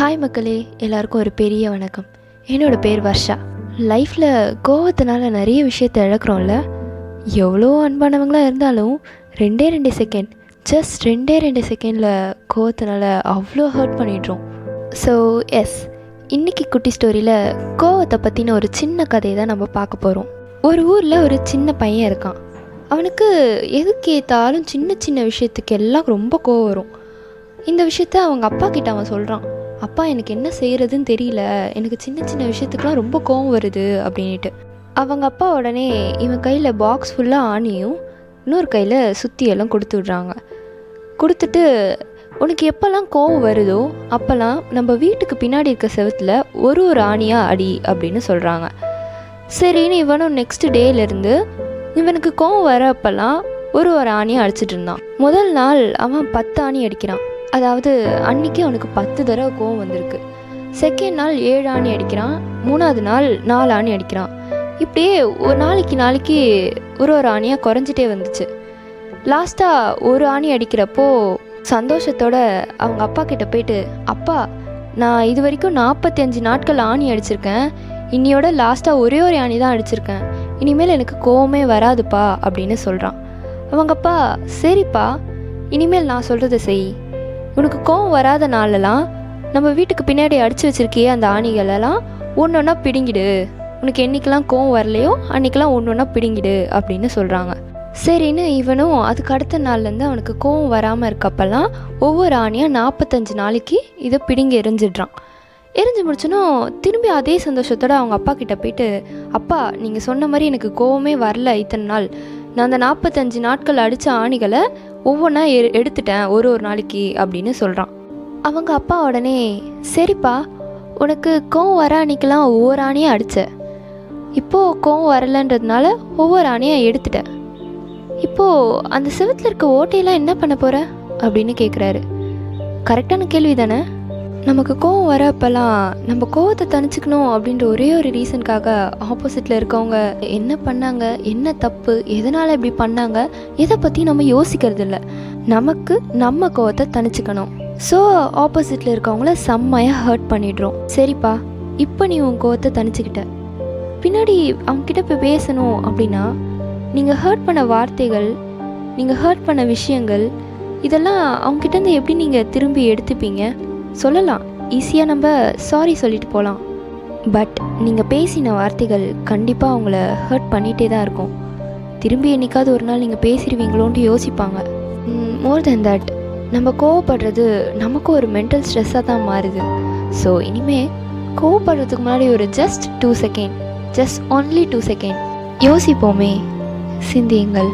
Hi மக்களே. எல்லாருக்கும் ஒரு பெரிய வணக்கம். என்னோடய பேர் வர்ஷா. லைஃப்பில் கோவத்தினால நிறைய விஷயத்த இழக்கிறோம்ல. எவ்வளோ அன்பானவங்களாக இருந்தாலும் ரெண்டே ரெண்டு செகண்ட் ஜஸ்ட் ரெண்டே ரெண்டு செகண்டில் கோவத்தினால அவ்வளோ ஹர்ட் பண்ணிடுறோம். ஸோ எஸ் இன்றைக்கி குட்டி ஸ்டோரியில் கோவத்தை பற்றின ஒரு சின்ன கதையை தான் நம்ம பார்க்க போகிறோம் ஒரு ஊரில் ஒரு சின்ன பையன் இருக்கான். அவனுக்கு எதுக்கு ஏற்றாலும் சின்ன சின்ன விஷயத்துக்கு எல்லாம் ரொம்ப கோவம் வரும். இந்த விஷயத்த அவங்க அப்பா கிட்ட அவன் சொல்கிறான் அப்பா எனக்கு என்ன செய்கிறதுன்னு தெரியல. எனக்கு சின்ன சின்ன விஷயத்துக்குலாம் ரொம்ப கோவம் வருது அப்படின்ட்டு அவங்க அப்பா உடனே இவன் கையில் பாக்ஸ் ஃபுல்லாக ஆணியும் இன்னொரு கையில் சுத்தியெல்லாம் கொடுத்து விட்றாங்க. கொடுத்துட்டு உனக்கு எப்போல்லாம் கோவம் வருதோ அப்போல்லாம் நம்ம வீட்டுக்கு பின்னாடி இருக்க செவத்தில் ஒரு ஒரு ஆணியாக அடி அப்படின்னு சொல்கிறாங்க சரின்னு இவனும் நெக்ஸ்ட் டேலேருந்து இவனுக்கு கோவம் வர அப்போல்லாம் ஒரு ஒரு ஆணியை அடிச்சிட்டு இருந்தான். முதல் நாள் அவன் பத்து ஆணி அடிக்கிறான். அதாவது அன்னைக்கு அவனுக்கு பத்து தடவை கோவம் வந்திருக்கு. செகண்ட் நாள் ஏழு ஆணி அடிக்கிறான். மூணாவது நாள் நாலு ஆணி அடிக்கிறான். இப்படியே ஒரு நாளைக்கு நாளைக்கு ஒரு ஒரு ஆணியாக குறைஞ்சிட்டே வந்துச்சு. லாஸ்ட்டாக ஒரு ஆணி அடிக்கிறப்போ சந்தோஷத்தோட அவங்க அப்பா கிட்ட போயிட்டு அப்பா நான் இது வரைக்கும் நாற்பத்தஞ்சு நாட்கள் ஆணி அடிச்சிருக்கேன். இன்னியோட லாஸ்ட்டாக ஒரே ஒரு ஆணி தான் அடிச்சிருக்கேன். இனிமேல் எனக்கு கோவமே வராதுப்பா அப்படின்னு சொல்கிறான் அவங்க அப்பா சரிப்பா இனிமேல் நான் சொல்கிறத செய். உனக்கு கோவம் வராத நாளெல்லாம் நம்ம வீட்டுக்கு பின்னாடி அடித்து வச்சுருக்கியே அந்த ஆணிகளெல்லாம் ஒன்று ஒன்றா பிடுங்கிடு. உனக்கு என்னைக்கெல்லாம் கோவம் வரலையோ அன்றைக்கெல்லாம் ஒன்று ஒன்றா பிடுங்கிடு அப்படின்னு சொல்கிறாங்க சரின்னு இவனும் அதுக்கு அடுத்த நாள்லேருந்து அவனுக்கு கோவம் வராமல் இருக்கப்பெல்லாம் ஒவ்வொரு ஆணியாக நாற்பத்தஞ்சு நாளைக்கு இதை பிடுங்கி எரிஞ்சிடுறான். எரிஞ்சு முடிச்சனும் திரும்பி அதே சந்தோஷத்தோட அவங்க அப்பா கிட்ட போயிட்டு அப்பா நீங்கள் சொன்ன மாதிரி எனக்கு கோவமே வரல இத்தனை நாள். நான் அந்த நாற்பத்தஞ்சு நாட்கள் அடித்த ஆணிகளை ஒவ்வொன்றா எ எடுத்துட்டேன் ஒரு ஒரு நாளைக்கு அப்படின்னு சொல்கிறான் அவங்க அப்பா உடனே சரிப்பா உனக்கு கோவம் வர அன்னைக்கெலாம் ஒவ்வொரு ஆணையாக அடித்த இப்போது கோவம் வரலன்றதுனால ஒவ்வொரு ஆணையாக எடுத்துட்டேன் இப்போது அந்த செவத்தில் இருக்க ஓட்டையெல்லாம் என்ன பண்ண போகிற அப்படின்னு கேட்குறாரு கரெக்டான கேள்வி தானே நமக்கு கோவம் வர அப்போல்லாம் நம்ம கோவத்தை தணிச்சுக்கணும் அப்படின்ற ஒரே ஒரு ரீசனுக்காக ஆப்போசிட்டில் இருக்கவங்க என்ன பண்ணாங்க என்ன தப்பு எதனால் இப்படி பண்ணாங்க இதை பற்றி நம்ம யோசிக்கிறது இல்லை நமக்கு நம்ம கோவத்தை தணிச்சுக்கணும். ஸோ ஆப்போசிட்டில் இருக்கவங்கள செம்மையாக ஹர்ட் பண்ணிடுறோம். சரிப்பா இப்போ நீ உன் கோவத்தை தணிச்சுக்கிட்ட. பின்னாடி அவங்கக்கிட்ட போய் பேசணும் அப்படின்னா நீங்கள் ஹர்ட் பண்ண வார்த்தைகள் நீங்கள் ஹர்ட் பண்ண விஷயங்கள் இதெல்லாம் அவங்ககிட்டேருந்து எப்படி நீங்கள் திரும்பி எடுத்துப்பீங்க? சொல்லலாம். ஈஸியாக நம்ம சாரி சொல்லிட்டு போகலாம் பட் நீங்கள் பேசின வார்த்தைகள் கண்டிப்பாக அவங்கள ஹர்ட் பண்ணிகிட்டே தான் இருக்கும். திரும்பி என்னைக்காவது ஒரு நாள் நீங்கள் பேசிடுவீங்களோன்ட்டு யோசிப்பாங்க. மோர் தென் தட் நம்ம கோவப்படுறது நமக்கும் ஒரு மென்டல் ஸ்ட்ரெஸ்ஸாக தான் மாறுது. ஸோ இனிமேல் கோவப்படுறதுக்கு முன்னாடி ஒரு just two second just only two second யோசிப்போமே சிந்தியுங்கள்.